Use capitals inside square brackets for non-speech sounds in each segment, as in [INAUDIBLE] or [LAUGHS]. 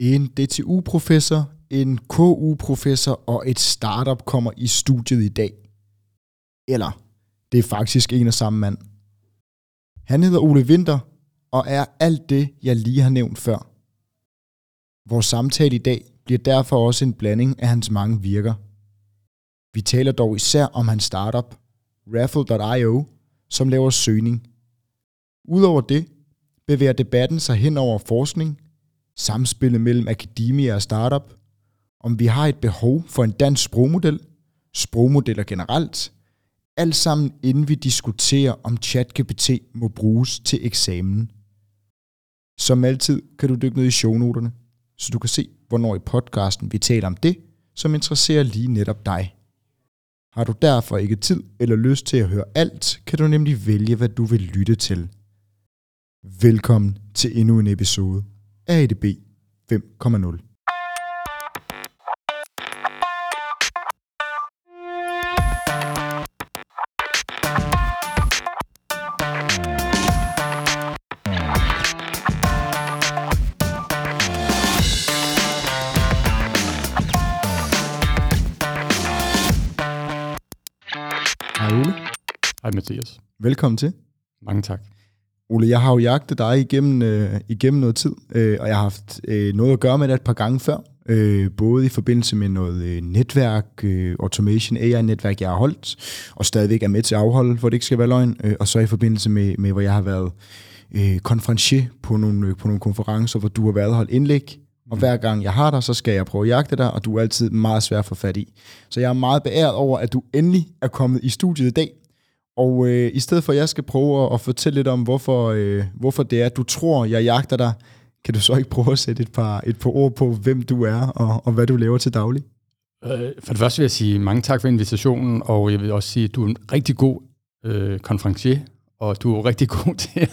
En DTU-professor, en KU-professor og et startup kommer i studiet i dag. Eller, det er faktisk en og samme mand. Han hedder Ole Winter og er alt det, jeg lige har nævnt før. Vores samtale i dag bliver derfor også en blanding af hans mange virker. Vi taler dog især om hans startup, Raffle.io, som laver søgning. Udover det bevæger debatten sig hen over forskning, samspillet mellem akademia og startup, om vi har et behov for en dansk sprogmodel, sprogmodeller generelt, alt sammen inden vi diskuterer, om ChatGPT må bruges til eksamen. Som altid kan du dykke ned i shownoterne, så du kan se, hvornår i podcasten vi taler om det, som interesserer lige netop dig. Har du derfor ikke tid eller lyst til at høre alt, kan du nemlig vælge, hvad du vil lytte til. Velkommen til endnu en episode ADB 5.0. Hej Ole. Hej Mathias. Velkommen til. Mange tak. Ole, jeg har jo jagtet dig igennem, øh, igennem noget tid, øh, og jeg har haft øh, noget at gøre med det et par gange før. Øh, både i forbindelse med noget øh, netværk, øh, automation, AI-netværk, jeg har holdt, og stadigvæk er med til at afholde, for det ikke skal være løgn. Øh, og så i forbindelse med, med hvor jeg har været øh, konferencier på nogle, øh, på nogle konferencer, hvor du har været og holdt indlæg. Og hver gang jeg har dig, så skal jeg prøve at jagte dig, og du er altid meget svær at få fat i. Så jeg er meget beæret over, at du endelig er kommet i studiet i dag, og øh, i stedet for, at jeg skal prøve at, at fortælle lidt om, hvorfor, øh, hvorfor det er, at du tror, jeg jagter dig, kan du så ikke prøve at sætte et par, et par ord på, hvem du er, og, og hvad du laver til daglig? Øh, For det første vil jeg sige mange tak for invitationen, og jeg vil også sige, at du er en rigtig god øh, konferencier, og du er rigtig [LAUGHS] god til at,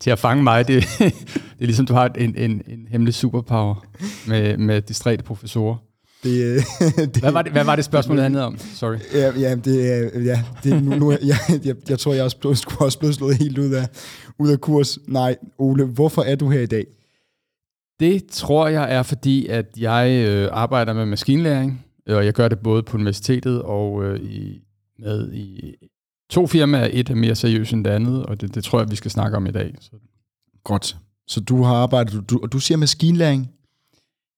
til at fange mig. Det, [LAUGHS] det er ligesom, du har en, en, en hemmelig superpower med, med distræte professorer. Det, øh, [LAUGHS] det, Hvad var det, hvad var det spørgsmål, det handlede om? Sorry. Ja, ja, det, er- ja, det, nu, nu, [LAUGHS] jeg, jeg, jeg tror, jeg også blev, skulle også blevet slået helt ud af, ud af kurs. Nej, Ole, hvorfor er du her i dag? Det tror jeg er fordi, at jeg øh, arbejder med maskinlæring, øh, og jeg gør det både på universitetet og øh, i, med i to firmaer. Et er mere seriøst end det andet, og det, det tror jeg, vi skal snakke om i dag. Så Godt. Så du har arbejdet, du, og du siger maskinlæring.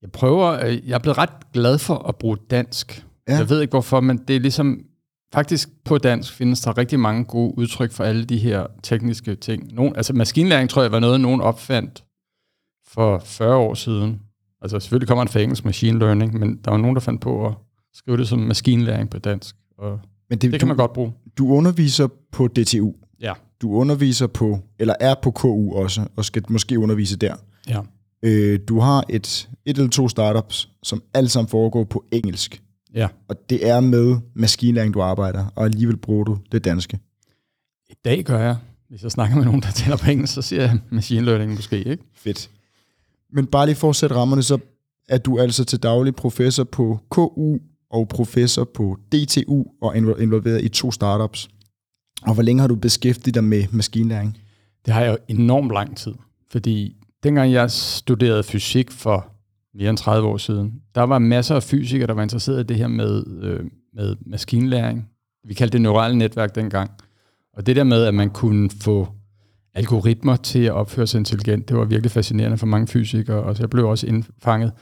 Jeg prøver, øh, jeg er blevet ret glad for at bruge dansk. Ja. Jeg ved ikke hvorfor, men det er ligesom, faktisk på dansk findes der rigtig mange gode udtryk for alle de her tekniske ting. Nogen, altså maskinlæring tror jeg var noget, nogen opfandt for 40 år siden. Altså selvfølgelig kommer det fra engelsk machine learning, men der var nogen, der fandt på at skrive det som maskinlæring på dansk. Og Men det kan du, man godt bruge. Du underviser på DTU. Ja. Du underviser på, eller er på KU også, og skal måske undervise der. Ja. Øh, du har et, et eller to startups, som alle sammen foregår på engelsk. Ja. Og det er med maskinlæring, du arbejder, og alligevel bruger du det danske. I dag gør jeg, hvis jeg snakker med nogen, der taler på engelsk, så siger jeg machine learning måske, ikke? Fedt. Men bare lige for at sætte rammerne, så er du altså til daglig professor på KU og professor på DTU og invol- involveret i to startups. Og hvor længe har du beskæftiget dig med maskinlæring? Det har jeg jo enormt lang tid, fordi dengang jeg studerede fysik for mere end 30 år siden, der var masser af fysikere, der var interesseret i det her med, øh, med maskinlæring. Vi kaldte det neurale netværk dengang. Og det der med, at man kunne få algoritmer til at opføre sig intelligent, det var virkelig fascinerende for mange fysikere, og så jeg blev også indfanget.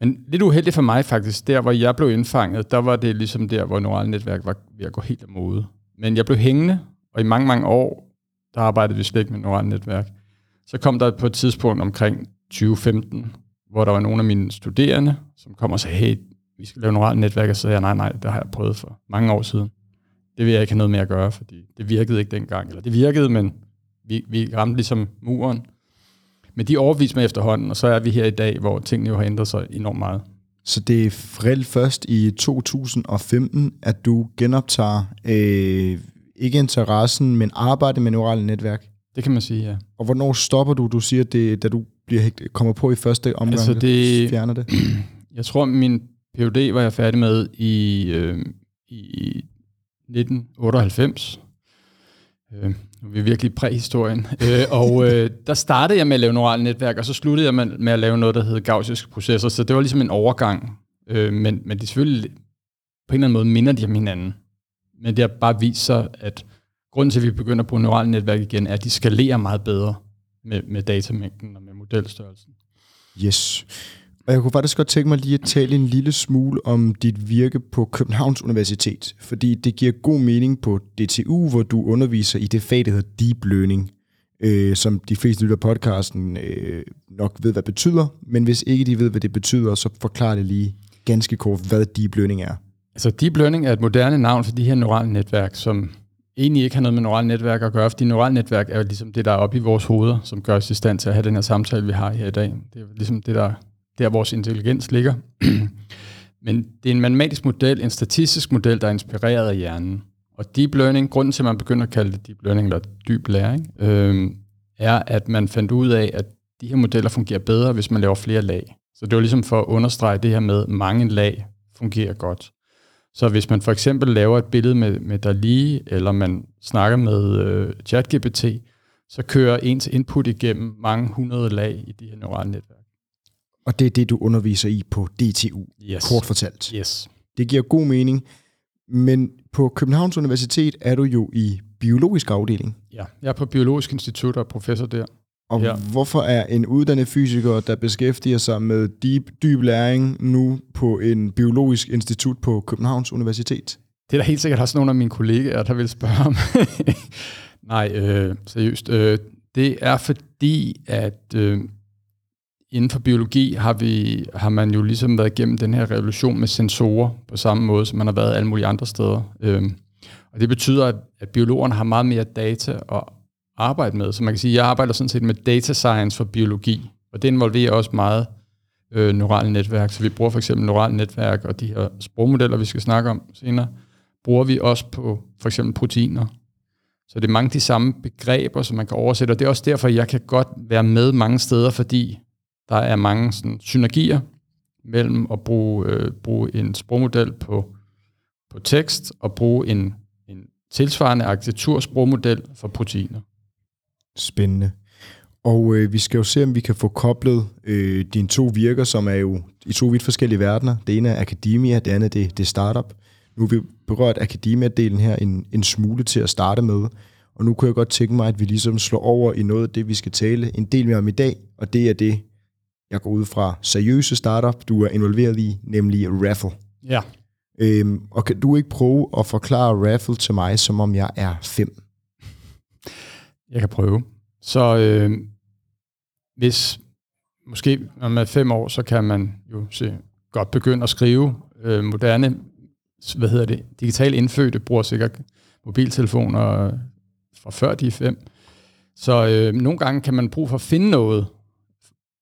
Men lidt uheldigt for mig faktisk, der hvor jeg blev indfanget, der var det ligesom der, hvor neurale netværk var ved at gå helt af mode. Men jeg blev hængende, og i mange, mange år, der arbejdede vi slet ikke med neurale netværk. Så kom der på et tidspunkt omkring 2015, hvor der var nogle af mine studerende, som kom og sagde, hey, vi skal lave neurale netværk, og så sagde jeg, nej, nej, det har jeg prøvet for mange år siden. Det vil jeg ikke have noget med at gøre, fordi det virkede ikke dengang. Eller det virkede, men vi, vi ramte ligesom muren. Men de overviste mig med efterhånden, og så er vi her i dag, hvor tingene jo har ændret sig enormt meget. Så det er reelt først i 2015, at du genoptager øh, ikke interessen, men arbejde med neurale netværk. Det kan man sige, ja. Og hvornår stopper du? Du siger, det, da du bliver hægt- kommer på i første omgang, Altså, det- fjerner det. [CLEARS THROAT] Jeg tror, min PhD var jeg færdig med i, øh, i 1998. Øh, nu er vi virkelig præhistorien. [LAUGHS] øh, og øh, der startede jeg med at lave neurale netværk, og så sluttede jeg med, med at lave noget, der hedder gaussiske processer. Så det var ligesom en overgang. Øh, men, men det selvfølgelig på en eller anden måde minder de om hinanden. Men det har bare vist sig, at grunden til, at vi begynder at bruge neurale netværk igen, er, at de skalerer meget bedre med, med datamængden og med modelstørrelsen. Yes. Og jeg kunne faktisk godt tænke mig lige at tale en lille smule om dit virke på Københavns Universitet, fordi det giver god mening på DTU, hvor du underviser i det fag, der hedder Deep Learning, øh, som de fleste lytter podcasten øh, nok ved, hvad det betyder, men hvis ikke de ved, hvad det betyder, så forklar det lige ganske kort, hvad Deep Learning er. Altså Deep Learning er et moderne navn for de her neurale netværk, som egentlig ikke har noget med neurale netværk at gøre, fordi neurale netværk er jo ligesom det, der er oppe i vores hoveder, som gør os i stand til at have den her samtale, vi har her i dag. Det er ligesom det, der, der vores intelligens ligger. [CLEARS THROAT] Men det er en matematisk model, en statistisk model, der er inspireret af hjernen. Og deep learning, grunden til, at man begynder at kalde det deep learning, eller dyb læring, øh, er, at man fandt ud af, at de her modeller fungerer bedre, hvis man laver flere lag. Så det var ligesom for at understrege det her med, at mange lag fungerer godt. Så hvis man for eksempel laver et billede med, med Dali, eller man snakker med øh, ChatGPT, så kører ens input igennem mange hundrede lag i de her neurale netværk. Og det er det, du underviser i på DTU, yes. kort fortalt. Yes. Det giver god mening, men på Københavns Universitet er du jo i biologisk afdeling. Ja, jeg er på Biologisk Institut og er professor der. Og Ja. hvorfor er en uddannet fysiker, der beskæftiger sig med dyb, dyb læring, nu på en biologisk institut på Københavns Universitet? Det er der helt sikkert også nogle af mine kollegaer, der vil spørge om. [LAUGHS] Nej, øh, seriøst. Øh, det er fordi, at øh, inden for biologi har, vi, har man jo ligesom været igennem den her revolution med sensorer på samme måde, som man har været alle mulige andre steder. Øh, og det betyder, at, at biologerne har meget mere data at arbejde med. Så man kan sige, at jeg arbejder sådan set med data science for biologi, og det involverer også meget øh, neurale netværk. Så vi bruger for eksempel neurale netværk og de her sprogmodeller, vi skal snakke om senere, bruger vi også på for eksempel proteiner. Så det er mange af de samme begreber, som man kan oversætte, og det er også derfor, jeg kan godt være med mange steder, fordi der er mange sådan, synergier mellem at bruge, øh, bruge en sprogmodel på, på tekst og bruge en, en tilsvarende arkitektursprogmodel for proteiner. Spændende. Og øh, vi skal jo se, om vi kan få koblet øh, dine to virker, som er jo i to vidt forskellige verdener. Det ene er akademia, det andet det, det er startup. Nu har vi berørt akademia-delen her en, en smule til at starte med. Og nu kunne jeg godt tænke mig, at vi ligesom slår over i noget af det, vi skal tale en del mere om i dag. Og det er det, jeg går ud fra seriøse startup, du er involveret i, nemlig Raffle. Ja. Øhm, og kan du ikke prøve at forklare Raffle til mig, som om jeg er fem? Jeg kan prøve. Så øh, hvis måske når man er fem år, så kan man jo se, godt begynde at skrive øh, moderne, hvad hedder det, digitalt indfødte bruger sikkert mobiltelefoner øh, fra før de er fem. Så øh, nogle gange kan man bruge for at finde noget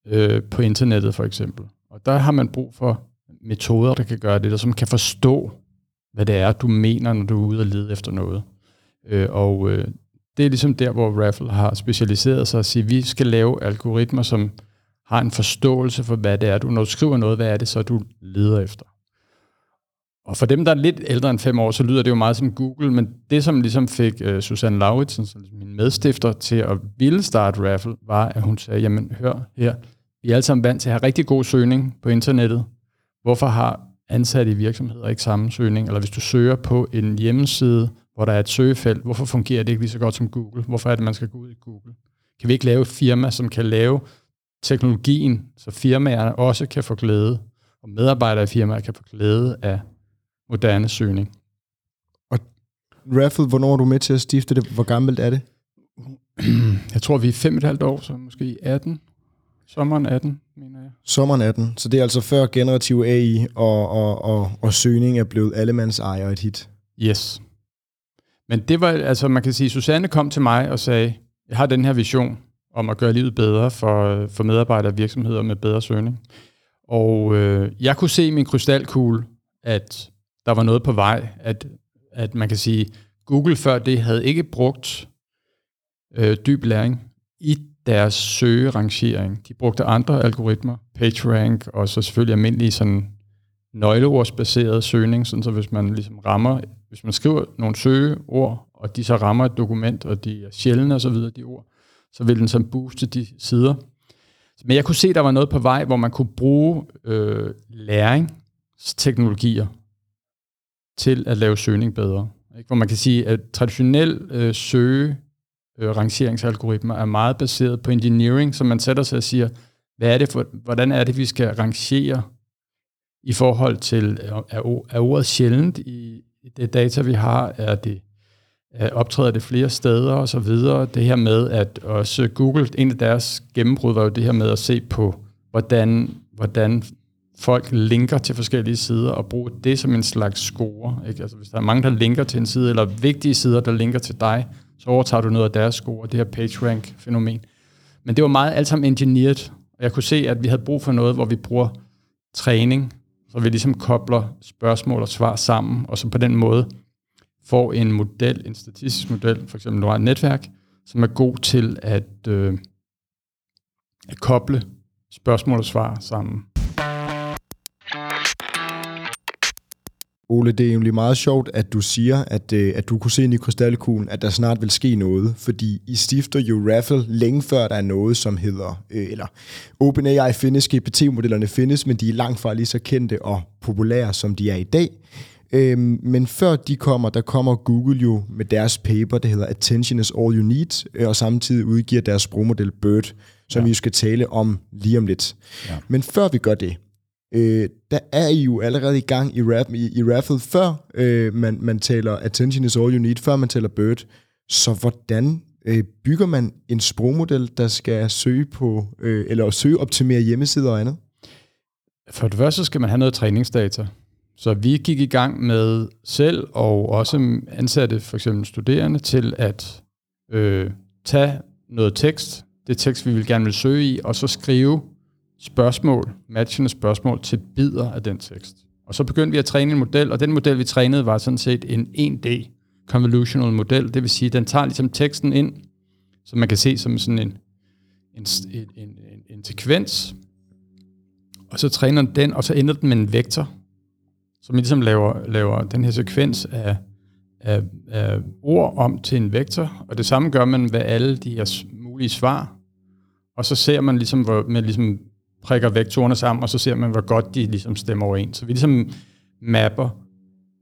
øh, på internettet for eksempel. Og der har man brug for metoder, der kan gøre det, der som kan forstå, hvad det er, du mener, når du er ude og lede efter noget. Øh, og øh, det er ligesom der, hvor Raffle har specialiseret sig og sige, at vi skal lave algoritmer, som har en forståelse for, hvad det er, du, når du skriver noget, hvad er det så, du leder efter. Og for dem, der er lidt ældre end fem år, så lyder det jo meget som Google, men det, som ligesom fik uh, Susanne Lauritsen, som ligesom min medstifter, til at ville starte Raffle, var, at hun sagde, jamen hør her, vi er alle sammen vant til at have rigtig god søgning på internettet. Hvorfor har ansatte i virksomheder ikke samme søgning? Eller hvis du søger på en hjemmeside, hvor der er et søgefelt, hvorfor fungerer det ikke lige så godt som Google? Hvorfor er det, man skal gå ud i Google? Kan vi ikke lave et firma, som kan lave teknologien, så firmaerne også kan få glæde, og medarbejdere i firmaer kan få glæde af moderne søgning? Raffle, hvornår er du med til at stifte det? Hvor gammelt er det? [CLEARS THROAT] Jeg tror, vi er fem og et halvt år, så måske 18. Sommeren 18, mener jeg. Sommeren 18. Så det er altså før generativ AI og, og, og, og søgning er blevet allemands ejer et hit. Yes. Men det var, altså man kan sige, Susanne kom til mig og sagde, jeg har den her vision om at gøre livet bedre for, for medarbejdere og virksomheder med bedre søgning. Og øh, jeg kunne se i min krystalkugle, at der var noget på vej, at, at man kan sige, Google før det havde ikke brugt øh, dyb læring i deres søgerangering. De brugte andre algoritmer, PageRank og så selvfølgelig almindelige sådan nøgleordsbaseret søgning, sådan så hvis man ligesom rammer, hvis man skriver nogle søgeord, og de så rammer et dokument, og de er sjældne og så videre, de ord, så vil den så booste de sider. Men jeg kunne se, at der var noget på vej, hvor man kunne bruge øh, læringsteknologier til at lave søgning bedre. Ikke? Hvor man kan sige, at traditionel øh, søge øh, rangeringsalgoritmer er meget baseret på engineering, så man sætter sig og siger, hvad er det for, hvordan er det, vi skal rangere i forhold til, øh, er, er ordet sjældent i, i det data, vi har? Er det optræder det flere steder og så videre. Det her med, at også Google, en af deres gennembrud var jo det her med at se på, hvordan, hvordan folk linker til forskellige sider og bruge det som en slags score. Ikke? Altså hvis der er mange, der linker til en side, eller vigtige sider, der linker til dig, så overtager du noget af deres score, det her PageRank-fænomen. Men det var meget alt sammen engineered, og jeg kunne se, at vi havde brug for noget, hvor vi bruger træning, så vi ligesom kobler spørgsmål og svar sammen, og så på den måde får en model, en statistisk model, for eksempel et netværk, som er god til at, øh, at koble spørgsmål og svar sammen. Ole, det er egentlig meget sjovt, at du siger, at, øh, at du kunne se ind i krystalkuglen, at der snart vil ske noget, fordi I stifter jo Raffle længe før der er noget, som hedder, øh, eller OpenAI findes, GPT-modellerne findes, men de er langt fra lige så kendte og populære, som de er i dag. Øhm, men før de kommer, der kommer Google jo med deres paper, det hedder Attention is all you need, øh, og samtidig udgiver deres sprogmodel BERT, som ja. vi jo skal tale om lige om lidt. Ja. Men før vi gør det, øh, der er I jo allerede i gang i, rap, i, i Raffle, før øh, man, man taler Attention is all you need, før man taler bird. Så hvordan øh, bygger man en sprogmodel, der skal søge på, øh, eller søge optimere hjemmesider og andet? For det første skal man have noget træningsdata. Så vi gik i gang med selv og også ansatte for eksempel studerende til at øh, tage noget tekst, det tekst, vi vil gerne vil søge i, og så skrive spørgsmål, matchende spørgsmål til bidder af den tekst. Og så begyndte vi at træne en model, og den model, vi trænede, var sådan set en 1D convolutional model. Det vil sige, den tager ligesom teksten ind, som man kan se som sådan en, en, en, en, en sekvens, og så træner den den, og så ender den med en vektor, som ligesom laver, laver den her sekvens af, af, af ord om til en vektor, og det samme gør man ved alle de her mulige svar, og så ser man ligesom, hvor med ligesom prikker vektorerne sammen, og så ser man, hvor godt de ligesom stemmer overens. Så vi ligesom mapper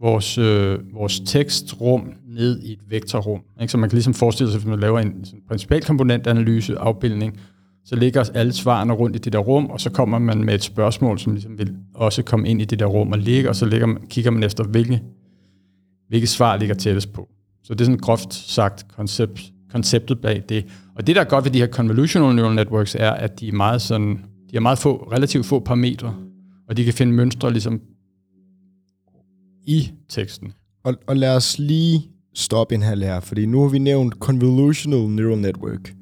vores, øh, vores tekstrum ned i et vektorrum. Ikke? Så man kan ligesom forestille sig, hvis man laver en principal komponentanalyse, afbildning, så ligger alle svarene rundt i det der rum, og så kommer man med et spørgsmål, som ligesom vil også komme ind i det der rum og ligge, og så ligger man, kigger man efter, hvilke, hvilke svar ligger tættest på. Så det er sådan groft sagt koncept, konceptet bag det. Og det, der er godt ved de her convolutional neural networks, er, at de er meget sådan, de har meget få, relativt få parametre, og de kan finde mønstre ligesom i teksten. Og, og lad os lige stoppe en her lærer, fordi nu har vi nævnt convolutional neural network.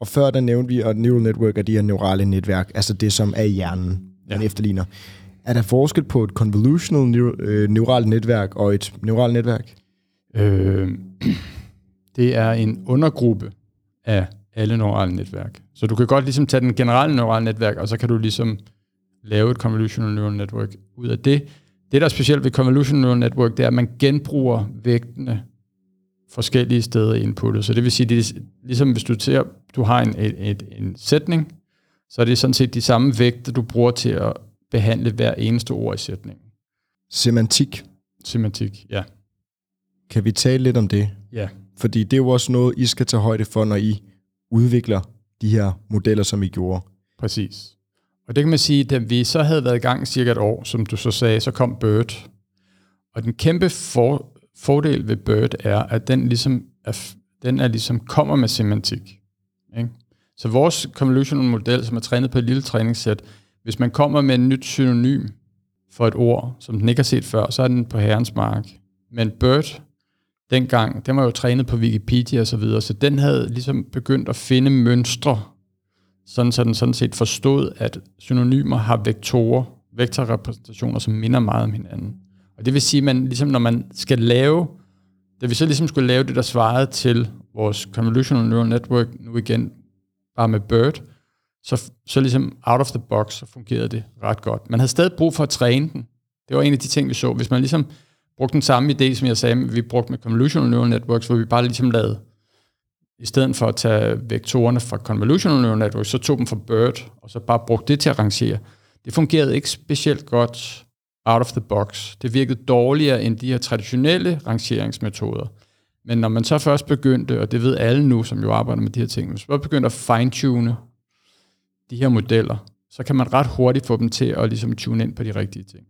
Og før der nævnte vi, at neural network er de her neurale netværk, altså det, som er i hjernen, ja. man efterligner. Er der forskel på et convolutional neur- øh, neuralt netværk og et neuralt netværk? Øh, [CLEARS THROAT] det er en undergruppe af alle neurale netværk. Så du kan godt ligesom tage den generelle neurale netværk, og så kan du ligesom lave et convolutional neural network ud af det. Det, der er specielt ved convolutional neural network, det er, at man genbruger vægtene forskellige steder i inputtet. Så det vil sige, det er ligesom hvis du, ser, du har en, et, en sætning, så er det sådan set de samme vægte, du bruger til at behandle hver eneste ord i sætningen. Semantik. Semantik, ja. Kan vi tale lidt om det? Ja. Fordi det er jo også noget, I skal tage højde for, når I udvikler de her modeller, som I gjorde. Præcis. Og det kan man sige, da vi så havde været i gang cirka et år, som du så sagde, så kom Bird. Og den kæmpe for, fordel ved BERT er, at den ligesom er, den er ligesom kommer med semantik. Ikke? Så vores convolutional model, som er trænet på et lille træningssæt, hvis man kommer med et nyt synonym for et ord, som den ikke har set før, så er den på herrens mark. Men BERT, dengang, den var jo trænet på Wikipedia og så videre, så den havde ligesom begyndt at finde mønstre, sådan så den sådan set forstod, at synonymer har vektorer, vektorrepræsentationer, som minder meget om hinanden. Og det vil sige, at man, ligesom når man skal lave, da vi så ligesom skulle lave det, der svarede til vores convolutional neural network, nu igen bare med BERT, så, så ligesom out of the box, så fungerede det ret godt. Man havde stadig brug for at træne den, Det var en af de ting, vi så. Hvis man ligesom brugte den samme idé, som jeg sagde, vi brugte med Convolutional Neural Networks, hvor vi bare ligesom lavede, i stedet for at tage vektorerne fra Convolutional Neural Networks, så tog dem fra BERT, og så bare brugte det til at rangere. Det fungerede ikke specielt godt out of the box. Det virkede dårligere end de her traditionelle rangeringsmetoder. Men når man så først begyndte, og det ved alle nu, som jo arbejder med de her ting, hvis man begyndte at fine-tune de her modeller, så kan man ret hurtigt få dem til at ligesom tune ind på de rigtige ting.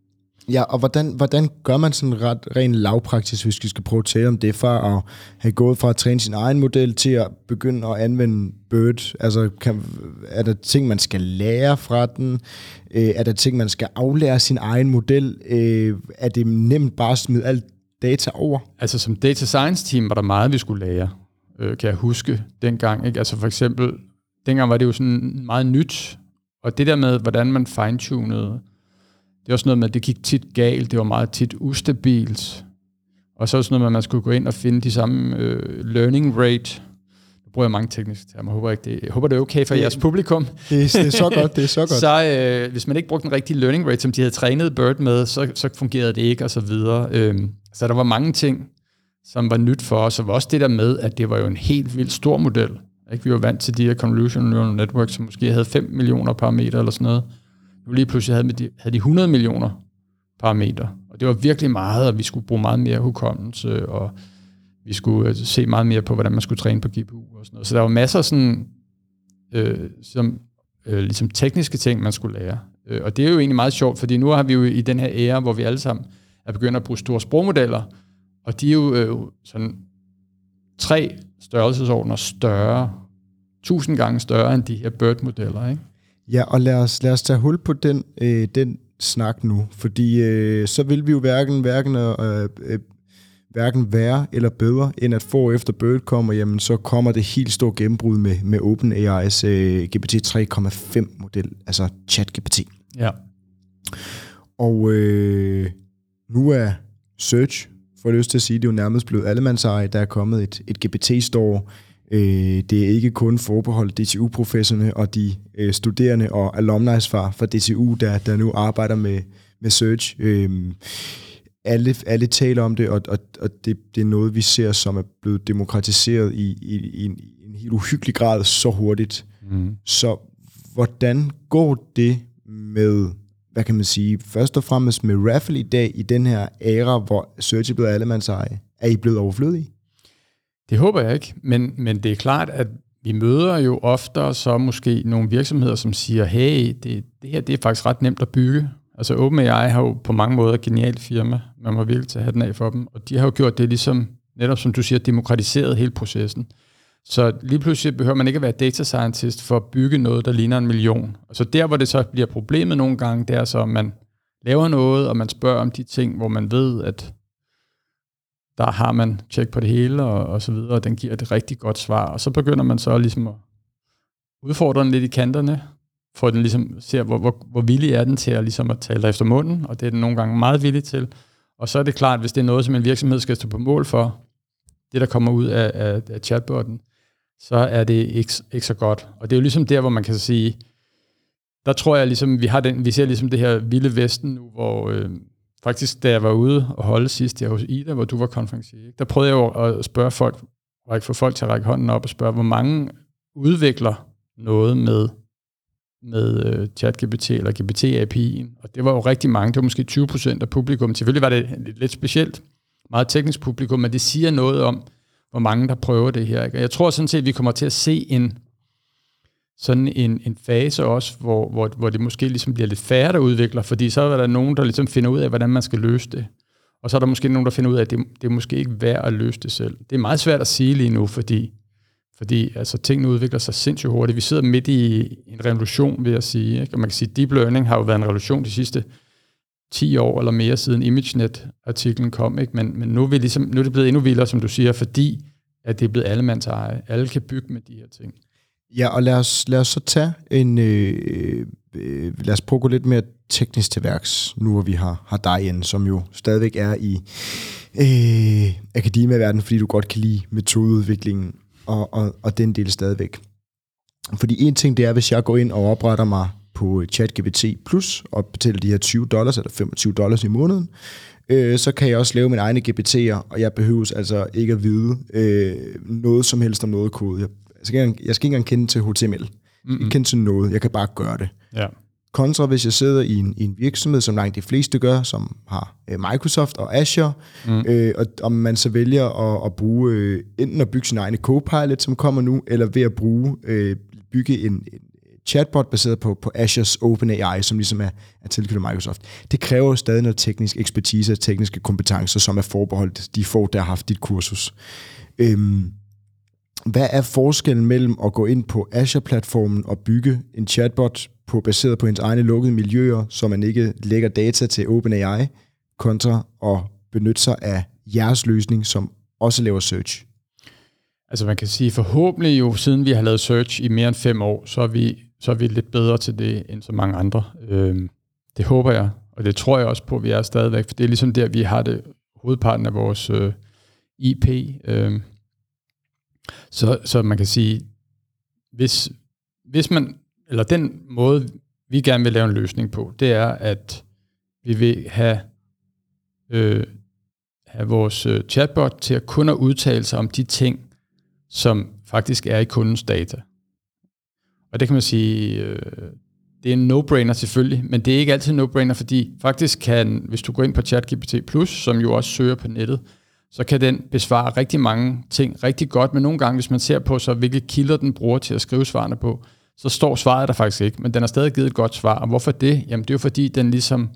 Ja, og hvordan, hvordan gør man sådan ret rent lavpraktisk, hvis vi skal prøve at tale om det, fra at have gået fra at træne sin egen model til at begynde at anvende Bird? Altså, kan, er der ting, man skal lære fra den? Øh, er der ting, man skal aflære sin egen model? Øh, er det nemt bare at smide alt data over? Altså, som data science team var der meget, vi skulle lære, øh, kan jeg huske dengang. Ikke? Altså for eksempel, dengang var det jo sådan meget nyt, og det der med, hvordan man fine-tunede det er også noget med, at det gik tit galt, det var meget tit ustabilt. Og så også noget med, at man skulle gå ind og finde de samme øh, learning rate. Nu bruger jeg mange tekniske termer, håber, ikke det, jeg håber det er okay for det, jeres publikum. Det, det er så godt, det er så [LAUGHS] godt. så øh, hvis man ikke brugte den rigtige learning rate, som de havde trænet Bird med, så, så fungerede det ikke, og så videre. Øh, så der var mange ting, som var nyt for os, og også det der med, at det var jo en helt vildt stor model. Ikke? Vi var vant til de her convolutional neural networks, som måske havde 5 millioner parametre eller sådan noget. Nu lige pludselig havde de, havde de 100 millioner parametre. Og det var virkelig meget, og vi skulle bruge meget mere hukommelse, og vi skulle øh, se meget mere på, hvordan man skulle træne på GPU og sådan noget. Så der var masser af sådan, øh, som, øh, ligesom tekniske ting, man skulle lære. Øh, og det er jo egentlig meget sjovt, fordi nu har vi jo i den her ære, hvor vi alle sammen er begyndt at bruge store sprogmodeller, og de er jo øh, sådan tre størrelsesordner større, tusind gange større end de her BERT-modeller, ikke? Ja, og lad os, lad os tage hul på den, øh, den snak nu, fordi øh, så vil vi jo hverken, hverken, øh, øh, hverken være eller bedre, end at få efter Bird kommer, jamen så kommer det helt store gennembrud med, med OpenAI's øh, GPT 3,5 model, altså ChatGPT. Ja. Og øh, nu er Search, for lyst til at sige, det er jo nærmest blevet allemandseje, der er kommet et, et GPT-store, Øh, det er ikke kun forbeholdt DTU-professorerne og de øh, studerende og alumni fra, fra DTU, der, der nu arbejder med, med Search. Øh, alle, alle taler om det, og, og, og det, det er noget, vi ser, som er blevet demokratiseret i, i, i, en, i en helt uhyggelig grad så hurtigt. Mm. Så hvordan går det med, hvad kan man sige, først og fremmest med Raffle i dag, i den her æra, hvor Search er allemandseje? Er I blevet overflødige? Det håber jeg ikke, men, men det er klart, at vi møder jo oftere så måske nogle virksomheder, som siger, hey, det, det her det er faktisk ret nemt at bygge. Altså OpenAI har jo på mange måder et genialt firma. Man må virkelig tage den af for dem. Og de har jo gjort det ligesom, netop som du siger, demokratiseret hele processen. Så lige pludselig behøver man ikke at være data scientist for at bygge noget, der ligner en million. Og så der, hvor det så bliver problemet nogle gange, det er så, at man laver noget, og man spørger om de ting, hvor man ved, at der har man tjek på det hele og, og så videre, og den giver et rigtig godt svar. Og så begynder man så ligesom at udfordre den lidt i kanterne, for at den ligesom ser, hvor, hvor, hvor villig er den til at, ligesom at tale efter munden, og det er den nogle gange meget villig til. Og så er det klart, hvis det er noget, som en virksomhed skal stå på mål for, det der kommer ud af, af, af chatbotten, så er det ikke, ikke så godt. Og det er jo ligesom der, hvor man kan sige, der tror jeg ligesom, vi har den, vi ser ligesom det her vilde vesten nu, hvor øh, Faktisk, da jeg var ude og holde sidst jeg hos Ida, hvor du var konferencier, der prøvede jeg jo at spørge folk, og få folk til at række hånden op og spørge, hvor mange udvikler noget med, med øh, uh, ChatGPT eller GPT-API'en. Og det var jo rigtig mange, det var måske 20 procent af publikum. Selvfølgelig var det lidt specielt, meget teknisk publikum, men det siger noget om, hvor mange der prøver det her. Ikke? Og jeg tror sådan set, at vi kommer til at se en sådan en, en fase også, hvor, hvor, hvor det måske ligesom bliver lidt færre, der udvikler, fordi så er der nogen, der ligesom finder ud af, hvordan man skal løse det. Og så er der måske nogen, der finder ud af, at det, det er måske ikke værd at løse det selv. Det er meget svært at sige lige nu, fordi, fordi altså, tingene udvikler sig sindssygt hurtigt. Vi sidder midt i en revolution, vil jeg sige. Ikke? Og man kan sige, at deep learning har jo været en revolution de sidste 10 år eller mere siden ImageNet-artiklen kom. Ikke? Men, men nu, er vi ligesom, nu er det blevet endnu vildere, som du siger, fordi at det er blevet allemands eje. Alle kan bygge med de her ting. Ja, og lad os, lad os så tage en... Øh, øh, lad os prøve at gå lidt mere teknisk til værks, nu hvor vi har, har dig igen, som jo stadigvæk er i øh, akademiverdenen, fordi du godt kan lide metodeudviklingen og, og, og den del stadigvæk. Fordi en ting, det er, hvis jeg går ind og opretter mig på øh, ChatGPT Plus og betaler de her 20 dollars eller 25 dollars i måneden, øh, så kan jeg også lave mine egne GPT'er, og jeg behøver altså ikke at vide øh, noget som helst om noget kode. Jeg, skal, ikke, jeg skal ikke engang kende til HTML. Jeg skal ikke kende til noget. Jeg kan bare gøre det. Ja. Kontra hvis jeg sidder i en, i en virksomhed, som langt de fleste gør, som har øh, Microsoft og Azure, mm. øh, og om man så vælger at, at bruge øh, enten at bygge sin egne Copilot, som kommer nu, eller ved at bruge øh, bygge en, en chatbot baseret på, på Azures OpenAI, som ligesom er, er tilknyttet Microsoft. Det kræver jo stadig noget teknisk ekspertise og tekniske kompetencer, som er forbeholdt de få, der har haft dit kursus. Øhm, hvad er forskellen mellem at gå ind på Azure-platformen og bygge en chatbot på, baseret på ens egne lukkede miljøer, så man ikke lægger data til OpenAI, kontra at benytte sig af jeres løsning, som også laver search? Altså man kan sige, forhåbentlig jo, siden vi har lavet search i mere end fem år, så er vi, så er vi lidt bedre til det end så mange andre. Øhm, det håber jeg, og det tror jeg også på, at vi er stadigvæk, for det er ligesom der, vi har det hovedparten af vores øh, IP. Øh, så, så man kan sige, hvis, hvis man, eller den måde, vi gerne vil lave en løsning på, det er, at vi vil have, øh, have vores øh, chatbot til at kun at udtale sig om de ting, som faktisk er i kundens data. Og det kan man sige, øh, det er en no-brainer selvfølgelig, men det er ikke altid en no-brainer, fordi faktisk kan, hvis du går ind på ChatGPT+, som jo også søger på nettet, så kan den besvare rigtig mange ting rigtig godt, men nogle gange, hvis man ser på så, hvilke kilder den bruger til at skrive svarene på, så står svaret der faktisk ikke, men den har stadig givet et godt svar. Og hvorfor det? Jamen det er jo fordi, den ligesom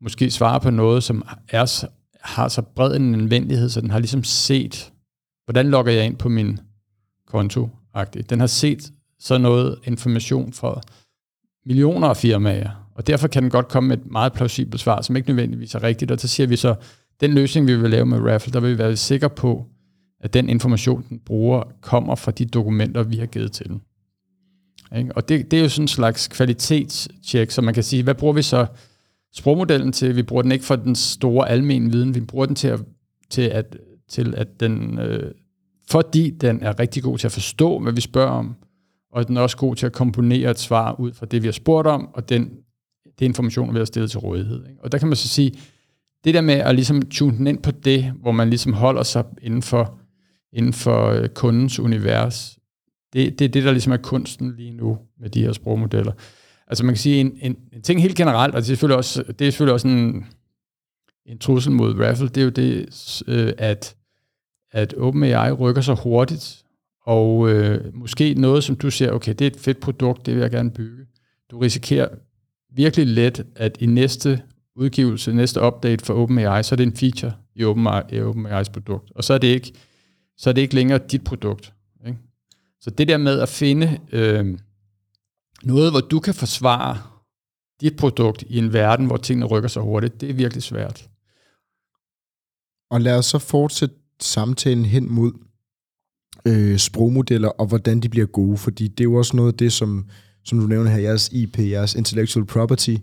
måske svarer på noget, som er, har så bred en anvendelighed, så den har ligesom set, hvordan logger jeg ind på min konto -agtigt. Den har set så noget information fra millioner af firmaer, og derfor kan den godt komme med et meget plausibelt svar, som ikke nødvendigvis er rigtigt, og så siger vi så, den løsning, vi vil lave med Raffle, der vil vi være sikre på, at den information, den bruger, kommer fra de dokumenter, vi har givet til den. Ikke? Og det, det er jo sådan en slags kvalitetstjek, så man kan sige, hvad bruger vi så sprogmodellen til? Vi bruger den ikke for den store almen viden, vi bruger den til at, til at, til at den, øh, fordi den er rigtig god til at forstå, hvad vi spørger om, og den er også god til at komponere et svar ud fra det, vi har spurgt om, og den, det information, vi har stillet til rådighed. Ikke? Og der kan man så sige, det der med at ligesom tune den ind på det, hvor man ligesom holder sig inden for, inden for øh, kundens univers, det, det er det, der ligesom er kunsten lige nu med de her sprogmodeller. Altså man kan sige, en, en, en ting helt generelt, og det er selvfølgelig også, det er selvfølgelig også en, en trussel mod Raffle, det er jo det, øh, at, at OpenAI rykker så hurtigt, og øh, måske noget, som du siger, okay, det er et fedt produkt, det vil jeg gerne bygge. Du risikerer virkelig let, at i næste udgivelse, næste update for OpenAI, så er det en feature i OpenAI's produkt. Og så er det ikke, så er det ikke længere dit produkt. Ikke? Så det der med at finde øh, noget, hvor du kan forsvare dit produkt i en verden, hvor tingene rykker så hurtigt, det er virkelig svært. Og lad os så fortsætte samtalen hen mod øh, sprogmodeller, og hvordan de bliver gode, fordi det er jo også noget af det, som, som du nævner her, jeres IP, jeres intellectual property, øh,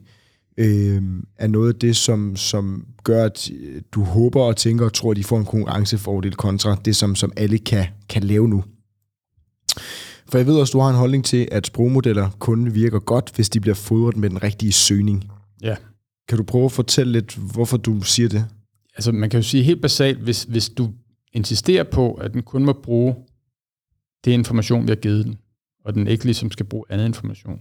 er noget af det, som, som gør, at du håber og tænker og tror, at de får en konkurrencefordel kontra det, som, som alle kan, kan lave nu. For jeg ved også, du har en holdning til, at sprogmodeller kun virker godt, hvis de bliver fodret med den rigtige søgning. Ja. Kan du prøve at fortælle lidt, hvorfor du siger det? Altså man kan jo sige helt basalt, hvis, hvis du insisterer på, at den kun må bruge det information, vi har givet den, og den ikke ligesom skal bruge andet information,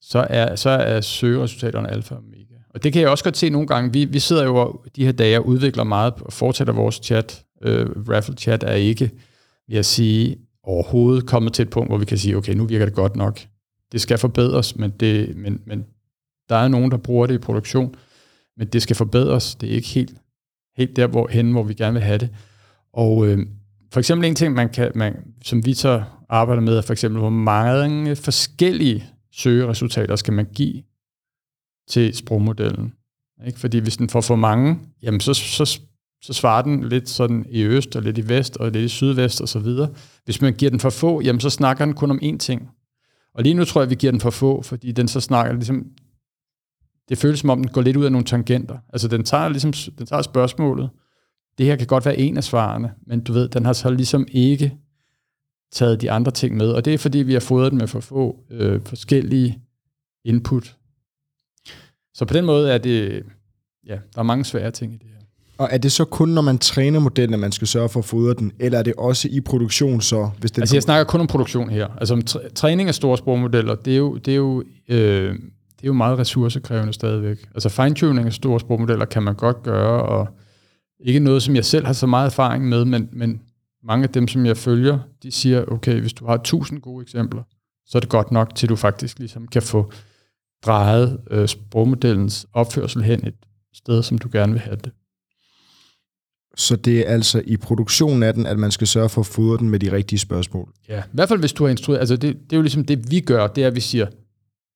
så er, så er søgeresultaterne alfa og omega. Og det kan jeg også godt se nogle gange. Vi, vi sidder jo de her dage og udvikler meget og fortsætter vores chat. Øh, Raffle Chat er ikke, vil jeg sige, overhovedet kommet til et punkt, hvor vi kan sige, okay, nu virker det godt nok. Det skal forbedres, men, det, men, men der er nogen, der bruger det i produktion, men det skal forbedres. Det er ikke helt, helt der hvor, hen, hvor vi gerne vil have det. Og øh, for eksempel en ting, man kan, man, som vi så arbejder med, er for eksempel, hvor mange forskellige søgeresultater skal man give til sprogmodellen. Ikke? Fordi hvis den får for mange, jamen så, så, så svarer den lidt sådan i øst, og lidt i vest, og lidt i sydvest og så videre. Hvis man giver den for få, jamen så snakker den kun om én ting. Og lige nu tror jeg, vi giver den for få, fordi den så snakker ligesom, det føles som om, den går lidt ud af nogle tangenter. Altså den tager ligesom, den tager spørgsmålet, det her kan godt være en af svarene, men du ved, den har så ligesom ikke taget de andre ting med, og det er fordi, vi har fået den med for få øh, forskellige input. Så på den måde er det, ja, der er mange svære ting i det her. Og er det så kun, når man træner modellen, at man skal sørge for at fodre den, eller er det også i produktion så? Hvis den altså jeg snakker kun om produktion her. Altså om træning af store sprogmodeller, det er jo, det er jo, øh, det er jo meget ressourcekrævende stadigvæk. Altså fine-tuning af store sprogmodeller kan man godt gøre, og ikke noget, som jeg selv har så meget erfaring med, men, men mange af dem, som jeg følger, de siger, okay, hvis du har 1000 gode eksempler, så er det godt nok, til du faktisk ligesom kan få drejet øh, sprogmodellens opførsel hen et sted, som du gerne vil have det. Så det er altså i produktionen af den, at man skal sørge for at fodre den med de rigtige spørgsmål? Ja, i hvert fald hvis du har instrueret. Altså det, det er jo ligesom det, vi gør, det er, at vi siger,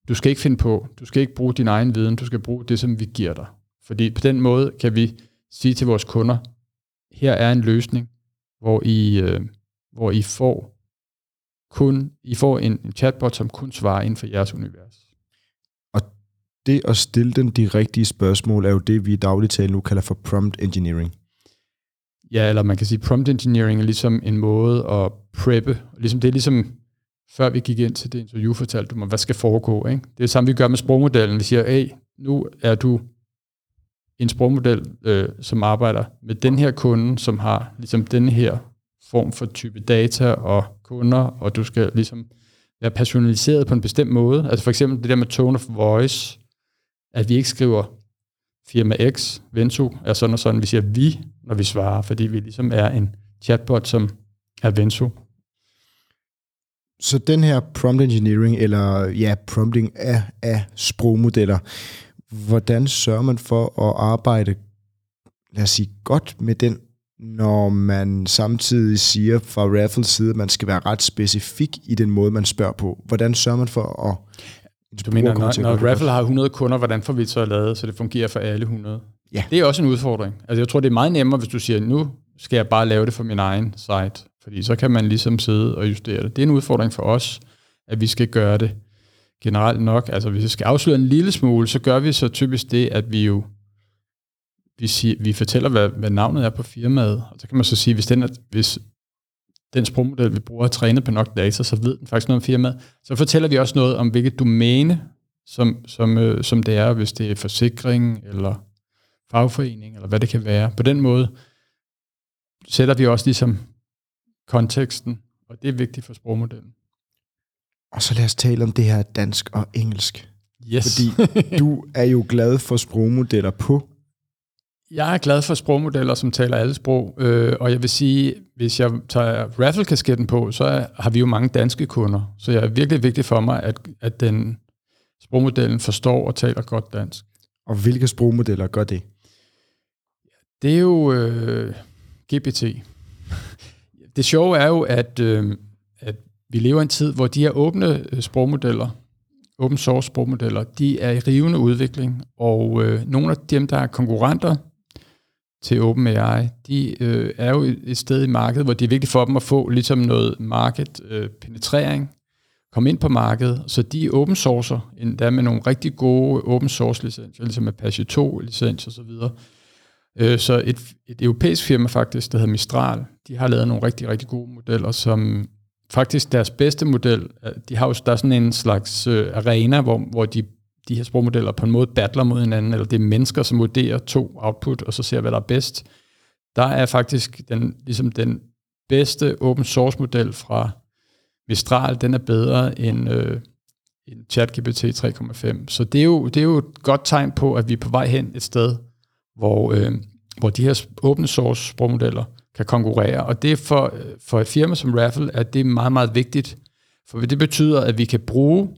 du skal ikke finde på, du skal ikke bruge din egen viden, du skal bruge det, som vi giver dig. Fordi på den måde kan vi sige til vores kunder, her er en løsning, hvor I, øh, hvor I får kun I får en, en chatbot, som kun svarer inden for jeres univers. Og det at stille den de rigtige spørgsmål, er jo det, vi i dagligtale nu kalder for prompt engineering. Ja, eller man kan sige, prompt engineering er ligesom en måde at preppe. Ligesom, det er ligesom, før vi gik ind til det interview, fortalte du mig, hvad skal foregå. Ikke? Det er det samme, vi gør med sprogmodellen. Vi siger, hey, nu er du en sprogmodel, øh, som arbejder med den her kunde, som har ligesom den her form for type data og kunder, og du skal ligesom være personaliseret på en bestemt måde. Altså for eksempel det der med tone of voice, at vi ikke skriver firma X, Ventu, er sådan og sådan. Vi siger vi, når vi svarer, fordi vi ligesom er en chatbot, som er Ventu. Så den her prompt engineering, eller ja, prompting af, af sprogmodeller, hvordan sørger man for at arbejde, lad os sige, godt med den, når man samtidig siger fra Raffles side, at man skal være ret specifik i den måde, man spørger på? Hvordan sørger man for at du mener, når, når Raffle har 100 kunder, hvordan får vi så lavet, så det fungerer for alle 100? Ja. Det er også en udfordring. Altså jeg tror, det er meget nemmere, hvis du siger, nu skal jeg bare lave det for min egen site. Fordi så kan man ligesom sidde og justere det. Det er en udfordring for os, at vi skal gøre det generelt nok. Altså hvis vi skal afsløre en lille smule, så gør vi så typisk det, at vi jo vi, siger, vi fortæller, hvad, hvad navnet er på firmaet. Og så kan man så sige, hvis den, er, hvis den sprogmodel, vi bruger, er trænet på nok data, så ved den faktisk noget om firmaet. Så fortæller vi også noget om, hvilket domæne, som, som, øh, som det er, hvis det er forsikring, eller fagforening, eller hvad det kan være. På den måde sætter vi også ligesom konteksten, og det er vigtigt for sprogmodellen. Og så lad os tale om det her dansk og engelsk. Yes. Fordi du er jo glad for sprogmodeller på jeg er glad for sprogmodeller, som taler alle sprog, øh, og jeg vil sige, hvis jeg tager raffle-kasketten på, så har vi jo mange danske kunder. Så det er virkelig vigtigt for mig, at, at den sprogmodellen forstår og taler godt dansk. Og hvilke sprogmodeller gør det? Det er jo øh, GPT. Det sjove er jo, at, øh, at vi lever i en tid, hvor de her åbne øh, sprogmodeller, open source sprogmodeller, de er i rivende udvikling, og øh, nogle af dem, der er konkurrenter til OpenAI, de øh, er jo et sted i markedet, hvor det er vigtigt for dem at få ligesom noget market øh, penetrering, komme ind på markedet, så de open sourcer, endda med nogle rigtig gode open source licenser, ligesom Apache 2 licens og så videre. Øh, så et, et europæisk firma faktisk, der hedder Mistral, de har lavet nogle rigtig, rigtig gode modeller, som faktisk deres bedste model, øh, de har jo, der er sådan en slags øh, arena, hvor, hvor de de her sprogmodeller på en måde battler mod hinanden, eller det er mennesker, som vurderer to output, og så ser, hvad der er bedst. Der er faktisk den, ligesom den bedste open source model fra Mistral, den er bedre end, øh, end ChatGPT 3.5. Så det er, jo, det er jo et godt tegn på, at vi er på vej hen et sted, hvor, øh, hvor de her open source sprogmodeller kan konkurrere. Og det er for, for et firma som Raffle, at det er meget, meget vigtigt. For det betyder, at vi kan bruge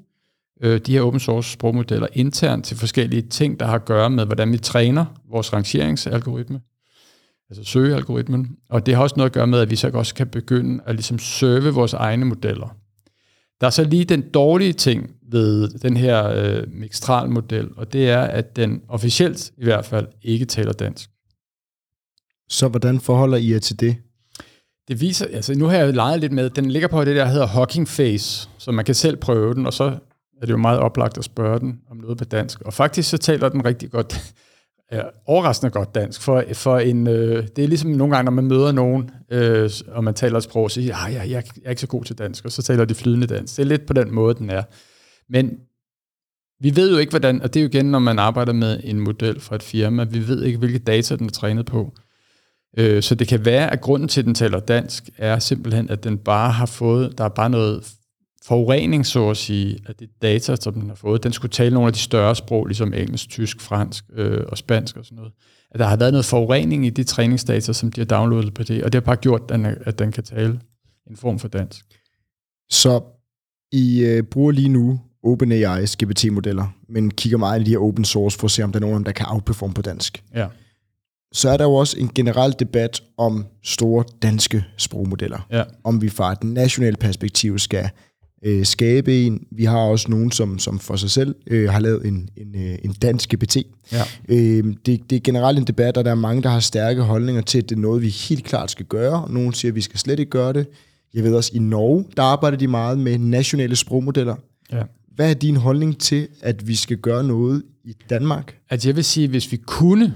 øh, de her open source sprogmodeller internt til forskellige ting, der har at gøre med, hvordan vi træner vores rangeringsalgoritme, altså søgealgoritmen. Og det har også noget at gøre med, at vi så også kan begynde at ligesom serve vores egne modeller. Der er så lige den dårlige ting ved den her øh, Mixtral-model, og det er, at den officielt i hvert fald ikke taler dansk. Så hvordan forholder I jer til det? Det viser, altså nu har jeg leget lidt med, den ligger på det der, hedder Hawking Face, så man kan selv prøve den, og så er det jo meget oplagt at spørge den om noget på dansk. Og faktisk så taler den rigtig godt, [LAUGHS] ja, overraskende godt dansk. For, for en, øh, det er ligesom nogle gange, når man møder nogen, øh, og man taler et sprog, så siger ah, jeg, jeg, jeg er ikke så god til dansk, og så taler de flydende dansk. Det er lidt på den måde, den er. Men vi ved jo ikke, hvordan, og det er jo igen, når man arbejder med en model fra et firma, vi ved ikke, hvilke data den er trænet på. Øh, så det kan være, at grunden til, at den taler dansk, er simpelthen, at den bare har fået, der er bare noget forurening, så at sige, af det data, som den har fået. Den skulle tale nogle af de større sprog, ligesom engelsk, tysk, fransk øh, og spansk og sådan noget. At der har været noget forurening i de træningsdata, som de har downloadet på det, og det har bare gjort, at den, at den kan tale en form for dansk. Så I øh, bruger lige nu OpenAI's GPT-modeller, men kigger meget i de her open source for at se, om der er nogen der kan outperforme på dansk. Ja. Så er der jo også en generel debat om store danske sprogmodeller. Ja. Om vi fra et nationalt perspektiv skal øh, skabe en. Vi har også nogen, som, som for sig selv øh, har lavet en, en, øh, en dansk GPT. Ja. Øh, det, det er generelt en debat, og der er mange, der har stærke holdninger til, at det er noget, vi helt klart skal gøre. Nogle siger, at vi skal slet ikke gøre det. Jeg ved også, i Norge, der arbejder de meget med nationale sprogmodeller. Ja. Hvad er din holdning til, at vi skal gøre noget i Danmark? Altså jeg vil sige, hvis vi kunne,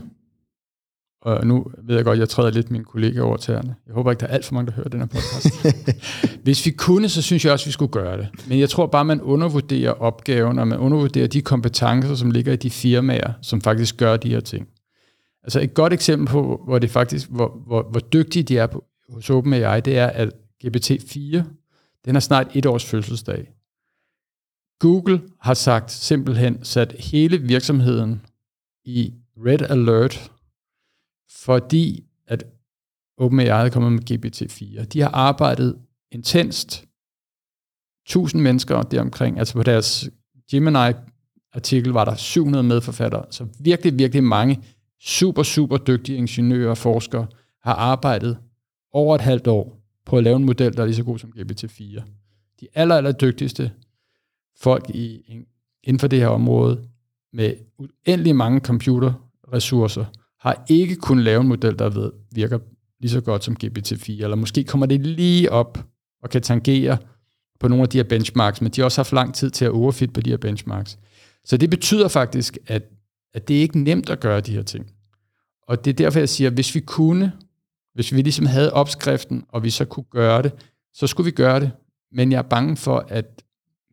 og nu ved jeg godt, at jeg træder lidt min kollega over tæerne. Jeg håber ikke, der er alt for mange, der hører den her podcast. [LAUGHS] hvis vi kunne, så synes jeg også, at vi skulle gøre det. Men jeg tror bare, man undervurderer opgaven, og man undervurderer de kompetencer, som ligger i de firmaer, som faktisk gør de her ting. Altså et godt eksempel på, hvor det faktisk, hvor, hvor, hvor dygtige de er på, hos OpenAI, det er, at GPT-4, den har snart et års fødselsdag. Google har sagt simpelthen sat hele virksomheden i red alert, fordi at OpenAI er kommet med GPT-4. De har arbejdet intenst, tusind mennesker deromkring, altså på deres Gemini-artikel var der 700 medforfattere, så virkelig, virkelig mange super, super dygtige ingeniører og forskere har arbejdet over et halvt år på at lave en model, der er lige så god som GPT-4. De aller, aller dygtigste folk i, inden for det her område med uendelig mange computerressourcer har ikke kunnet lave en model, der ved, virker lige så godt som GPT-4, eller måske kommer det lige op og kan tangere på nogle af de her benchmarks, men de har også haft lang tid til at overfit på de her benchmarks. Så det betyder faktisk, at, at det er ikke nemt at gøre de her ting. Og det er derfor, jeg siger, at hvis vi kunne, hvis vi ligesom havde opskriften, og vi så kunne gøre det, så skulle vi gøre det. Men jeg er bange for, at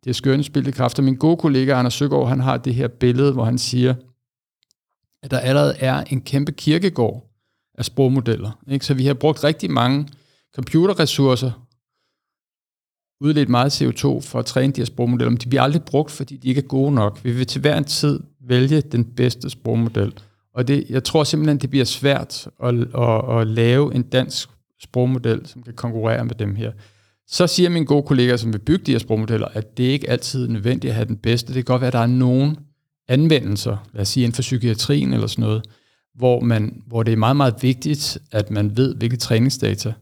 det er skønne spilde kræfter. Min gode kollega Anders Søgaard, han har det her billede, hvor han siger, at der allerede er en kæmpe kirkegård af sprogmodeller. Ikke? Så vi har brugt rigtig mange computerressourcer, udledt meget CO2 for at træne de her sprogmodeller, men de bliver aldrig brugt, fordi de ikke er gode nok. Vi vil til hver en tid vælge den bedste sprogmodel. Og det, jeg tror simpelthen, det bliver svært at, at, at lave en dansk sprogmodel, som kan konkurrere med dem her. Så siger mine gode kollegaer, som vil bygge de her sprogmodeller, at det ikke altid er nødvendigt at have den bedste. Det kan godt være, at der er nogen anvendelser, lad os sige inden for psykiatrien eller sådan noget, hvor, man, hvor det er meget, meget vigtigt, at man ved, hvilke træningsdata,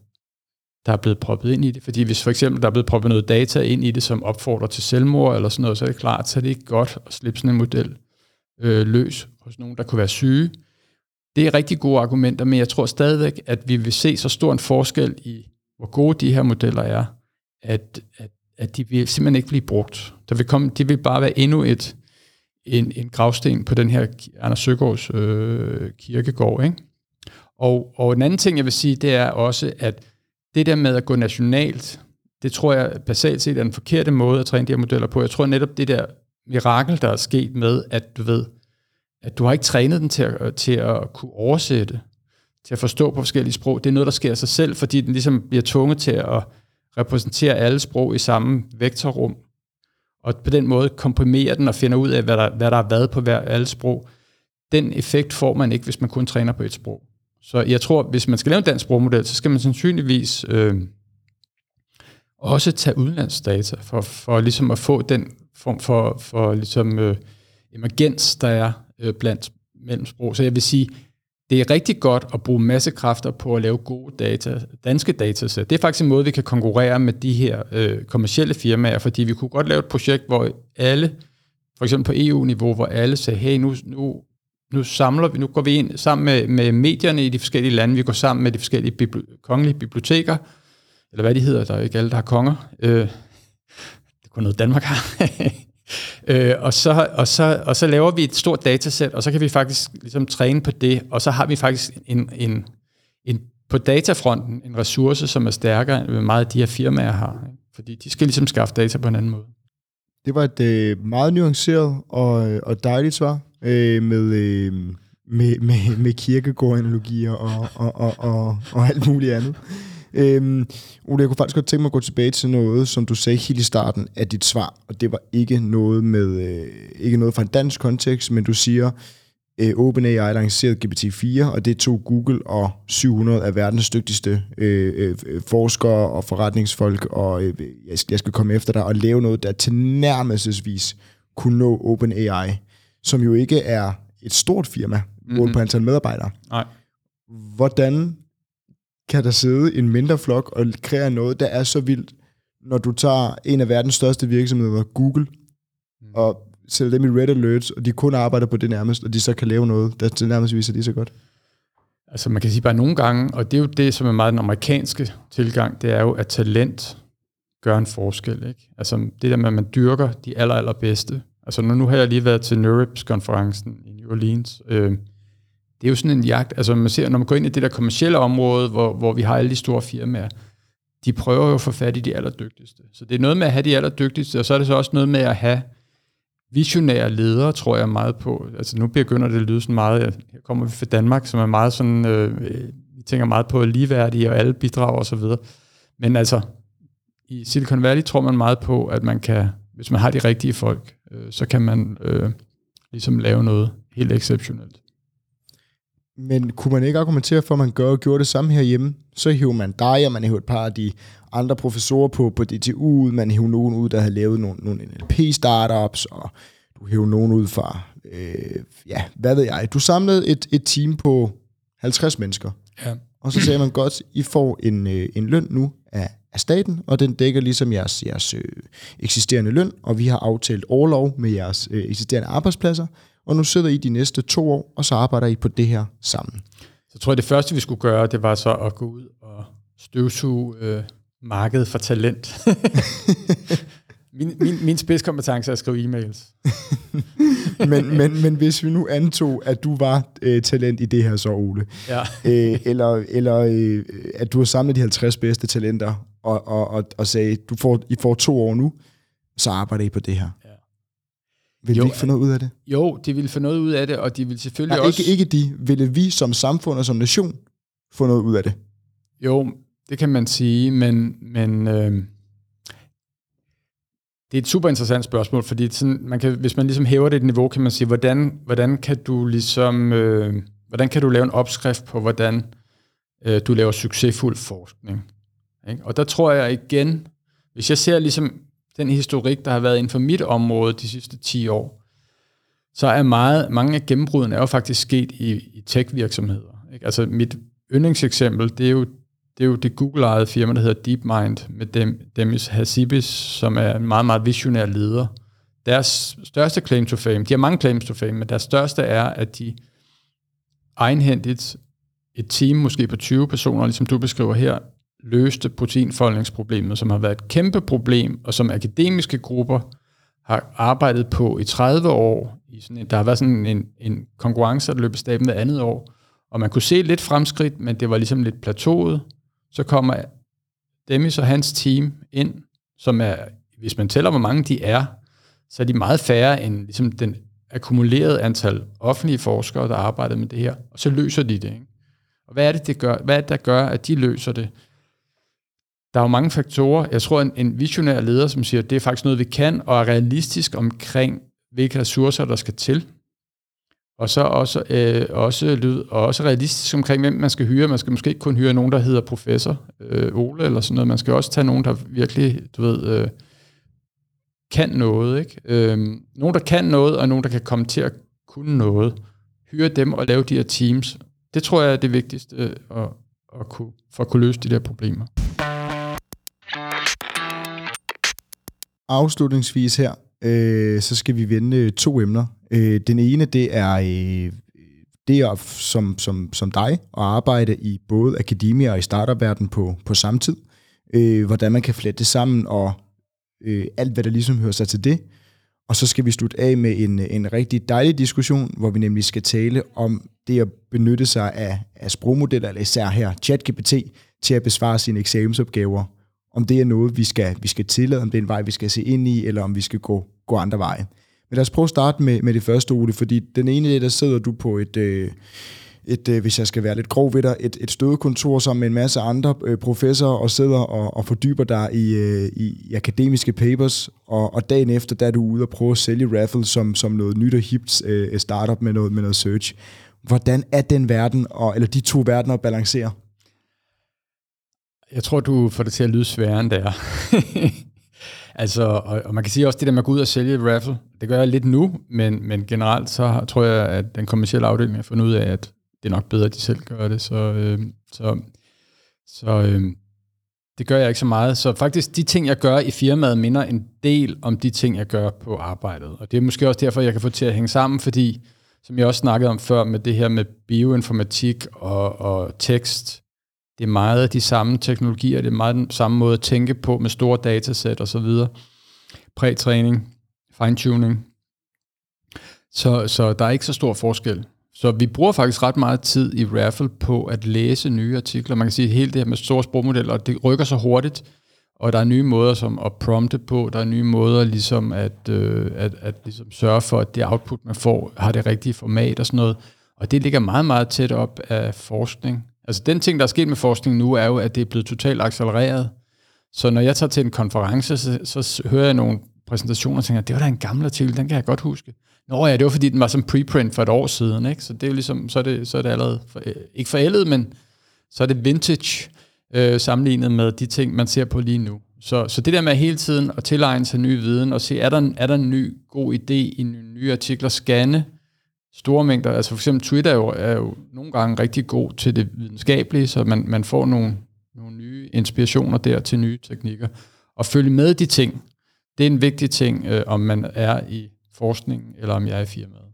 der er blevet proppet ind i det. Fordi hvis for eksempel der er blevet proppet noget data ind i det, som opfordrer til selvmord eller sådan noget, så er det klart, så er det ikke godt at slippe sådan en model øh, løs hos nogen, der kunne være syge. Det er rigtig gode argumenter, men jeg tror stadigvæk, at vi vil se så stor en forskel i, hvor gode de her modeller er, at, at, at de vil simpelthen ikke blive brugt. Der vil komme, de vil bare være endnu et, en, en gravsten på den her Anders Søgaards øh, kirkegård. Ikke? Og, og en anden ting, jeg vil sige, det er også, at det der med at gå nationalt, det tror jeg basalt set er den forkerte måde at træne de her modeller på. Jeg tror netop det der mirakel, der er sket med, at du ved, at du har ikke trænet den til at, til at kunne oversætte, til at forstå på forskellige sprog. Det er noget, der sker af sig selv, fordi den ligesom bliver tvunget til at repræsentere alle sprog i samme vektorrum, og på den måde komprimerer den og finder ud af, hvad der, hvad der har været på hver alle sprog. Den effekt får man ikke, hvis man kun træner på et sprog. Så jeg tror, hvis man skal lave en dansk sprogmodel, så skal man sandsynligvis øh, også tage udlandsdata, for, for ligesom at få den form for, for ligesom, øh, emergens, der er øh, blandt mellem sprog. Så jeg vil sige, det er rigtig godt at bruge masse kræfter på at lave gode data, danske datasæt. Det er faktisk en måde, vi kan konkurrere med de her øh, kommercielle firmaer, fordi vi kunne godt lave et projekt, hvor alle, for eksempel på EU-niveau, hvor alle sagde, hey, nu, nu, nu samler vi, nu går vi ind sammen med, med medierne i de forskellige lande, vi går sammen med de forskellige bibli- kongelige biblioteker, eller hvad de hedder, der er ikke alle, der har konger. Øh, det er kun noget, Danmark har. [LAUGHS] Øh, og, så, og, så, og så laver vi et stort datasæt, og så kan vi faktisk ligesom træne på det, og så har vi faktisk en, en, en på datafronten en ressource, som er stærkere end meget af de her firmaer har. Ikke? Fordi de skal ligesom skaffe data på en anden måde. Det var et øh, meget nuanceret og, og dejligt svar øh, med, øh, med, med, med kirkegårdanalogier og, og, og, og, og alt muligt andet. Øhm, Ole, jeg kunne faktisk godt tænke mig at gå tilbage til noget, som du sagde helt i starten af dit svar, og det var ikke noget med øh, ikke noget fra en dansk kontekst, men du siger, øh, OpenAI lancerede GPT-4, og det tog Google og 700 af verdens dygtigste øh, øh, forskere og forretningsfolk, og øh, jeg skal komme efter dig og lave noget, der tilnærmelsesvis kunne nå OpenAI, som jo ikke er et stort firma, mm-hmm. på antal medarbejdere. Nej. Hvordan kan der sidde en mindre flok og kreere noget, der er så vildt, når du tager en af verdens største virksomheder, Google, mm. og sætter dem i red alerts, og de kun arbejder på det nærmest, og de så kan lave noget, der til nærmest viser lige så godt? Altså man kan sige bare nogle gange, og det er jo det, som er meget den amerikanske tilgang, det er jo, at talent gør en forskel. Ikke? Altså det der med, at man dyrker de aller, allerbedste. Altså nu, nu har jeg lige været til NeurIPS-konferencen i New Orleans. Øh, det er jo sådan en jagt, altså man ser, når man går ind i det der kommercielle område, hvor, hvor vi har alle de store firmaer, de prøver jo at få fat i de allerdygtigste. Så det er noget med at have de allerdygtigste, og så er det så også noget med at have visionære ledere, tror jeg meget på. Altså nu begynder det at lyde sådan meget, her kommer vi fra Danmark, som er meget sådan, øh, vi tænker meget på ligeværdige, og alle bidrager osv. Men altså, i Silicon Valley tror man meget på, at man kan, hvis man har de rigtige folk, øh, så kan man øh, ligesom lave noget helt exceptionelt. Men kunne man ikke argumentere for, at man gør og gjorde det samme herhjemme? Så hiver man dig, og man hiver et par af de andre professorer på, på DTU, man hiver nogen ud, der har lavet nogle, nogle NLP-startups, og du hiver nogen ud fra, øh, ja, hvad ved jeg. Du samlede et, et team på 50 mennesker. Ja. Og så sagde man godt, I får en, øh, en løn nu af, af staten, og den dækker ligesom jeres, jeres øh, eksisterende løn, og vi har aftalt overlov med jeres øh, eksisterende arbejdspladser, og nu sidder I de næste to år, og så arbejder I på det her sammen. Så tror jeg, det første, vi skulle gøre, det var så at gå ud og støvsuge øh, markedet for talent. [LAUGHS] min, min, min spidskompetence er at skrive e-mails. [LAUGHS] men, men, men hvis vi nu antog, at du var øh, talent i det her så, Ole, ja. øh, eller, eller øh, at du har samlet de 50 bedste talenter, og, og, og, og sagde, du får, I får to år nu, så arbejder I på det her. Vil jo, ikke få noget ud af det? Jo, de vil få noget ud af det, og de vil selvfølgelig Nej, også... Ikke, ikke de. Ville vi som samfund og som nation få noget ud af det? Jo, det kan man sige, men, men øh, det er et super interessant spørgsmål, fordi sådan, man kan, hvis man ligesom hæver det et niveau, kan man sige, hvordan, hvordan kan du ligesom, øh, hvordan kan du lave en opskrift på, hvordan øh, du laver succesfuld forskning? Ikke? Og der tror jeg igen, hvis jeg ser ligesom den historik, der har været inden for mit område de sidste 10 år, så er meget, mange af gennembrudene er jo faktisk sket i, i tech-virksomheder. Ikke? Altså mit yndlingseksempel, det er jo det, er jo det Google-ejede firma, der hedder DeepMind, med Dem, Demis Hassibis, som er en meget, meget visionær leder. Deres største claim to fame, de har mange claims to fame, men deres største er, at de egenhændigt et team, måske på 20 personer, ligesom du beskriver her, løste proteinfoldningsproblemet, som har været et kæmpe problem, og som akademiske grupper har arbejdet på i 30 år. I sådan en, der har været sådan en, en konkurrence, der løb staben hver andet år, og man kunne se lidt fremskridt, men det var ligesom lidt plateauet. Så kommer Demis og hans team ind, som er, hvis man tæller, hvor mange de er, så er de meget færre end ligesom den akkumulerede antal offentlige forskere, der arbejder med det her, og så løser de det. Ikke? Og hvad er det, det gør? Hvad er det, der gør, at de løser det? Der er jo mange faktorer. Jeg tror, en, en visionær leder, som siger, at det er faktisk noget, vi kan, og er realistisk omkring, hvilke ressourcer, der skal til. Og så også, øh, også, lyd, og også realistisk omkring, hvem man skal hyre. Man skal måske ikke kun hyre nogen, der hedder professor øh, Ole, eller sådan noget. Man skal også tage nogen, der virkelig, du ved, øh, kan noget. Ikke? Øh, nogen, der kan noget, og nogen, der kan komme til at kunne noget. Hyre dem og lave de her teams. Det tror jeg er det vigtigste øh, at, at kunne, for at kunne løse de der problemer. Afslutningsvis her, øh, så skal vi vende øh, to emner. Øh, den ene, det er øh, det er som, som, som dig at arbejde i både akademia og i startup på, på samme tid. Øh, hvordan man kan flette det sammen, og øh, alt, hvad der ligesom hører sig til det. Og så skal vi slutte af med en, øh, en rigtig dejlig diskussion, hvor vi nemlig skal tale om det at benytte sig af, af sprogmodeller, eller især her ChatGPT, til at besvare sine eksamensopgaver om det er noget, vi skal, vi skal tillade, om det er en vej, vi skal se ind i, eller om vi skal gå gå andre veje. Men lad os prøve at starte med, med det første, Ole, fordi den ene dag, der sidder du på et, øh, et øh, hvis jeg skal være lidt grov ved dig, et, et stødekontor sammen med en masse andre øh, professorer og sidder og, og fordyber dig i, øh, i, i akademiske papers, og, og dagen efter, der er du ude og prøve at sælge Raffle som, som noget nyt og hipt øh, startup med noget, med noget search. Hvordan er den verden, og, eller de to verdener at balancere? Jeg tror, du får det til at lyde sværere, end det er. [LAUGHS] altså, og, og man kan sige også det der med at gå ud og sælge et raffle, det gør jeg lidt nu, men, men generelt så tror jeg, at den kommercielle afdeling har fundet ud af, at det er nok bedre, at de selv gør det. Så, øh, så, så øh, det gør jeg ikke så meget. Så faktisk, de ting, jeg gør i firmaet, minder en del om de ting, jeg gør på arbejdet. Og det er måske også derfor, jeg kan få til at hænge sammen, fordi, som jeg også snakkede om før, med det her med bioinformatik og, og tekst, det er meget af de samme teknologier, det er meget den samme måde at tænke på med store datasæt og så videre. Prætræning, fine-tuning. Så, så der er ikke så stor forskel. Så vi bruger faktisk ret meget tid i Raffle på at læse nye artikler. Man kan sige, at hele det her med store sprogmodeller, det rykker så hurtigt, og der er nye måder som at prompte på, der er nye måder ligesom at, øh, at, at ligesom sørge for, at det output, man får, har det rigtige format og sådan noget. Og det ligger meget, meget tæt op af forskning. Altså den ting, der er sket med forskning nu, er jo, at det er blevet totalt accelereret. Så når jeg tager til en konference, så, så hører jeg nogle præsentationer og tænker, det var da en gammel artikel, den kan jeg godt huske. Nå ja, det var fordi, den var som preprint for et år siden, ikke? så det er jo ligesom, så er det, så er det allerede, for, øh, ikke forældet, men så er det vintage øh, sammenlignet med de ting, man ser på lige nu. Så, så det der med hele tiden at tilegne sig ny viden og se, er der, er der en ny god idé i nye artikler, scanne store mængder, altså for eksempel Twitter er jo, er jo nogle gange rigtig god til det videnskabelige, så man, man får nogle, nogle nye inspirationer der til nye teknikker. Og følge med de ting, det er en vigtig ting, øh, om man er i forskning, eller om jeg er i firmaet.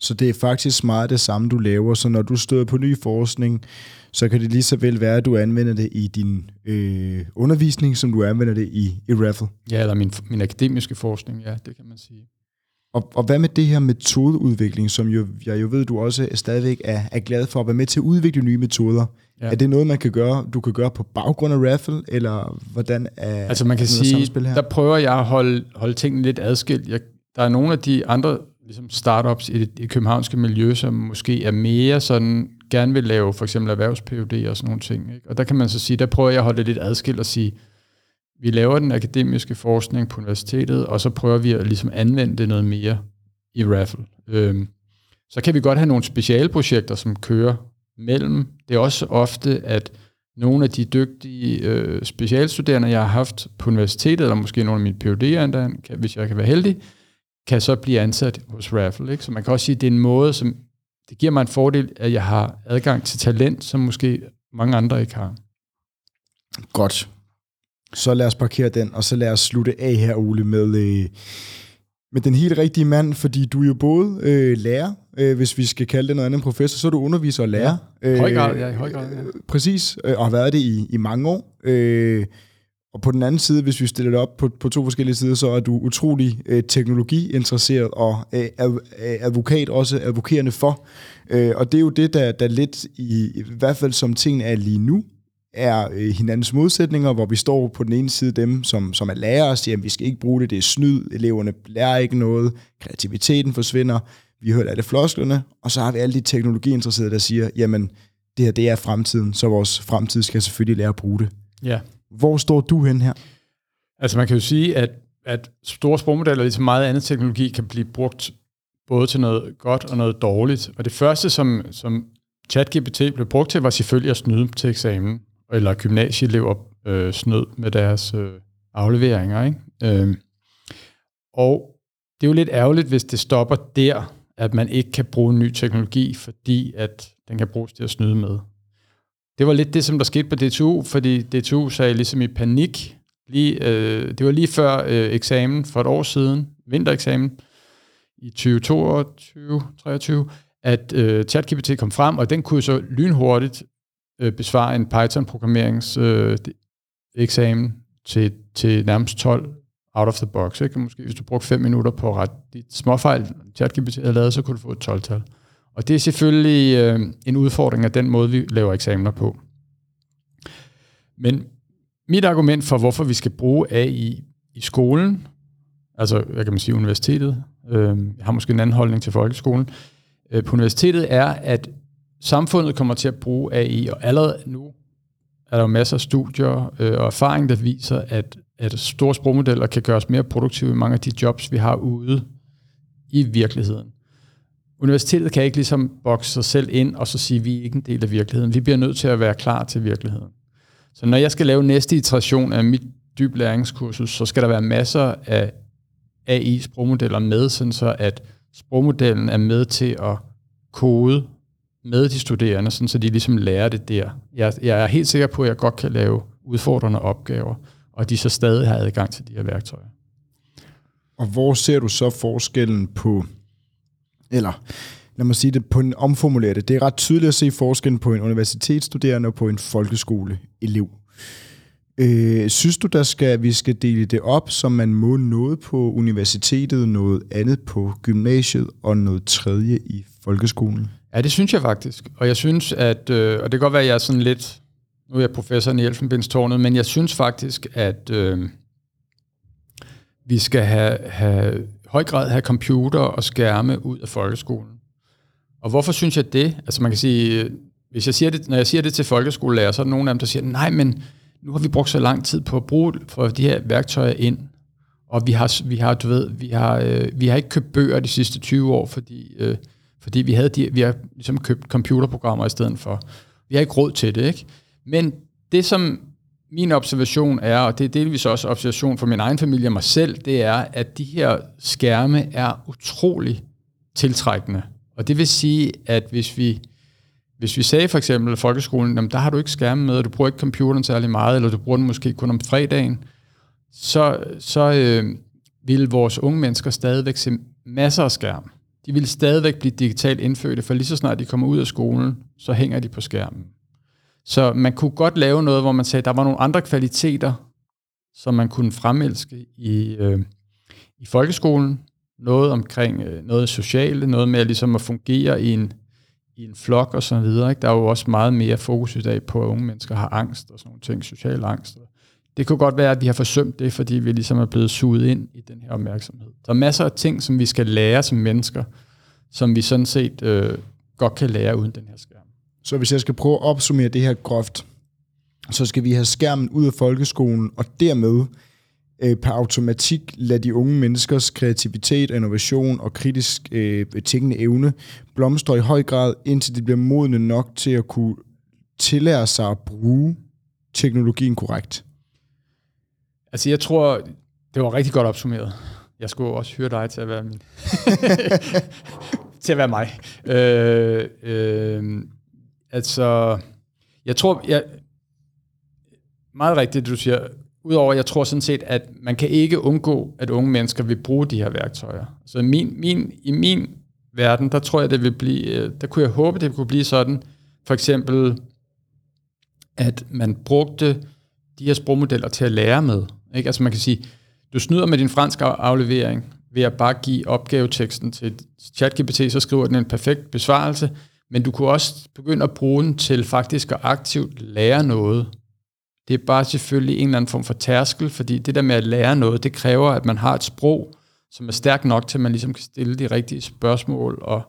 Så det er faktisk meget det samme, du laver. Så når du støder på ny forskning, så kan det lige så vel være, at du anvender det i din øh, undervisning, som du anvender det i, i Raffle. Ja, eller min, min akademiske forskning, ja, det kan man sige. Og, og hvad med det her metodeudvikling, som jo, jeg jo ved, du også stadigvæk er, er glad for at være med til at udvikle nye metoder? Ja. Er det noget, man kan gøre, du kan gøre på baggrund af Raffle, eller hvordan er Altså man kan sige, her? der prøver jeg at holde, holde tingene lidt adskilt. Jeg, der er nogle af de andre ligesom startups i det, i det københavnske miljø, som måske er mere sådan, gerne vil lave for eksempel erhvervs og sådan nogle ting. Ikke? Og der kan man så sige, der prøver jeg at holde det lidt adskilt og sige, vi laver den akademiske forskning på universitetet, og så prøver vi at ligesom anvende det noget mere i Raffle. Øhm, så kan vi godt have nogle specialprojekter, som kører mellem. Det er også ofte, at nogle af de dygtige øh, specialstuderende, jeg har haft på universitetet, eller måske nogle af mine PhD'er endda, kan, hvis jeg kan være heldig, kan så blive ansat hos Raffle. Ikke? Så man kan også sige, at det er en måde, som det giver mig en fordel, at jeg har adgang til talent, som måske mange andre ikke har. Godt. Så lad os parkere den, og så lad os slutte af her, Ole, med, øh, med den helt rigtige mand, fordi du er jo både øh, lærer, øh, hvis vi skal kalde det noget andet professor, så er du underviser og lærer. Ja, høj grad, ja, i høj grad. Ja. Præcis, øh, og har været det i, i mange år. Øh, og på den anden side, hvis vi stiller det op på, på to forskellige sider, så er du utrolig øh, teknologiinteresseret og øh, advokat, også advokerende for. Øh, og det er jo det, der, der lidt, i, i hvert fald som tingene er lige nu, er øh, hinandens modsætninger, hvor vi står på den ene side dem, som, som er lærere, og siger, at vi skal ikke bruge det, det er snyd, eleverne lærer ikke noget, kreativiteten forsvinder, vi hører det flosklerne, og så har vi alle de teknologiinteresserede, der siger, jamen, det her det er fremtiden, så vores fremtid skal selvfølgelig lære at bruge det. Ja. Hvor står du hen her? Altså man kan jo sige, at, at store sprogmodeller, ligesom meget andet teknologi, kan blive brugt både til noget godt og noget dårligt. Og det første, som, som ChatGPT blev brugt til, var selvfølgelig at snyde til eksamen eller gymnasieelever øh, snød med deres øh, afleveringer. Ikke? Øh, og det er jo lidt ærgerligt, hvis det stopper der, at man ikke kan bruge ny teknologi, fordi at den kan bruges til at snyde med. Det var lidt det, som der skete på DTU, fordi DTU sagde ligesom i panik, lige, øh, det var lige før øh, eksamen for et år siden, vintereksamen i 2022-2023, at øh, ChatGPT kom frem, og den kunne så lynhurtigt øh, besvare en Python-programmeringseksamen øh, eksamen til, til nærmest 12 out of the box. Ikke? Måske hvis du brugte 5 minutter på at rette de småfejl, ChatGPT havde lavet, så kunne du få et 12-tal. Og det er selvfølgelig øh, en udfordring af den måde, vi laver eksamener på. Men mit argument for, hvorfor vi skal bruge AI i skolen, altså hvad kan man sige, universitetet, øh, jeg har måske en anden holdning til folkeskolen, øh, på universitetet er, at samfundet kommer til at bruge AI, og allerede nu er der jo masser af studier øh, og erfaring, der viser, at, at store sprogmodeller kan gøre os mere produktive i mange af de jobs, vi har ude i virkeligheden. Universitetet kan ikke ligesom bokse sig selv ind og så sige, at vi er ikke en del af virkeligheden. Vi bliver nødt til at være klar til virkeligheden. Så når jeg skal lave næste iteration af mit dyb læringskursus, så skal der være masser af AI-sprogmodeller med, sådan så at sprogmodellen er med til at kode med de studerende, sådan så de ligesom lærer det der. Jeg, jeg er helt sikker på, at jeg godt kan lave udfordrende opgaver, og de så stadig har adgang til de her værktøjer. Og hvor ser du så forskellen på, eller lad mig sige det, på en omformuleret det. Det er ret tydeligt at se forskellen på en universitetsstuderende og på en folkeskoleelev. Øh, synes du, der skal, vi skal dele det op, så man må noget på universitetet, noget andet på gymnasiet og noget tredje i folkeskolen? Ja, det synes jeg faktisk. Og jeg synes, at, øh, og det kan godt være, at jeg er sådan lidt, nu er jeg professor i Elfenbenstårnet, men jeg synes faktisk, at øh, vi skal have, have høj grad have computer og skærme ud af folkeskolen. Og hvorfor synes jeg det? Altså man kan sige, hvis jeg siger det, når jeg siger det til folkeskolelærer, så er der nogen af dem, der siger, nej, men nu har vi brugt så lang tid på at bruge for de her værktøjer ind, og vi har, vi har, du ved, vi har, øh, vi har ikke købt bøger de sidste 20 år, fordi, øh, fordi vi, havde de, vi har ligesom købt computerprogrammer i stedet for. Vi har ikke råd til det, ikke? Men det, som min observation er, og det er delvis også observation for min egen familie og mig selv, det er, at de her skærme er utrolig tiltrækkende. Og det vil sige, at hvis vi, hvis vi sagde for eksempel i folkeskolen, jamen, der har du ikke skærme med, og du bruger ikke computeren særlig meget, eller du bruger den måske kun om fredagen, så, så øh, vil vores unge mennesker stadigvæk se masser af skærm. De vil stadigvæk blive digitalt indfødte, for lige så snart de kommer ud af skolen, så hænger de på skærmen. Så man kunne godt lave noget, hvor man sagde, at der var nogle andre kvaliteter, som man kunne fremelske i, øh, i folkeskolen. Noget omkring øh, noget sociale, noget med at, ligesom at fungere i en, i en flok og så videre. Ikke? Der er jo også meget mere fokus i dag på, at unge mennesker har angst og sådan nogle ting, social angst. Det kunne godt være, at vi har forsømt det, fordi vi ligesom er blevet suget ind i den her opmærksomhed. Der er masser af ting, som vi skal lære som mennesker, som vi sådan set øh, godt kan lære uden den her skærm. Så hvis jeg skal prøve at opsummere det her groft, så skal vi have skærmen ud af folkeskolen, og dermed øh, per automatik lade de unge menneskers kreativitet, innovation og kritisk øh, tænkende evne blomstre i høj grad, indtil de bliver modne nok til at kunne tillære sig at bruge teknologien korrekt. Altså jeg tror, det var rigtig godt opsummeret. Jeg skulle også høre dig til at være min. [LAUGHS] til at være mig. Øh, øh, altså, jeg tror, jeg, meget rigtigt, du siger, udover, jeg tror sådan set, at man kan ikke undgå, at unge mennesker vil bruge de her værktøjer. Så min, min, i min verden, der tror jeg, det vil blive, øh, der kunne jeg håbe, det kunne blive sådan, for eksempel, at man brugte de her sprogmodeller til at lære med. Ikke? Altså man kan sige, du snyder med din franske aflevering ved at bare give opgaveteksten til ChatGPT, så skriver den en perfekt besvarelse, men du kunne også begynde at bruge den til faktisk at aktivt lære noget. Det er bare selvfølgelig en eller anden form for tærskel, fordi det der med at lære noget, det kræver, at man har et sprog, som er stærkt nok til, at man ligesom kan stille de rigtige spørgsmål, og,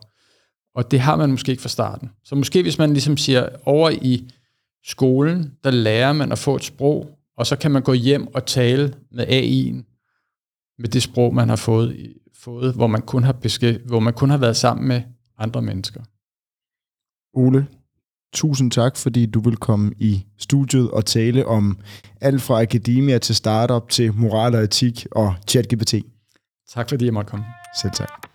og det har man måske ikke fra starten. Så måske hvis man ligesom siger, over i skolen, der lærer man at få et sprog, og så kan man gå hjem og tale med AI'en, med det sprog, man har fået, fået hvor, man kun har beskæft, hvor man kun har været sammen med andre mennesker. Ole, tusind tak, fordi du vil komme i studiet og tale om alt fra akademia til startup til moral og etik og ChatGPT. Tak fordi jeg måtte komme. Selv tak.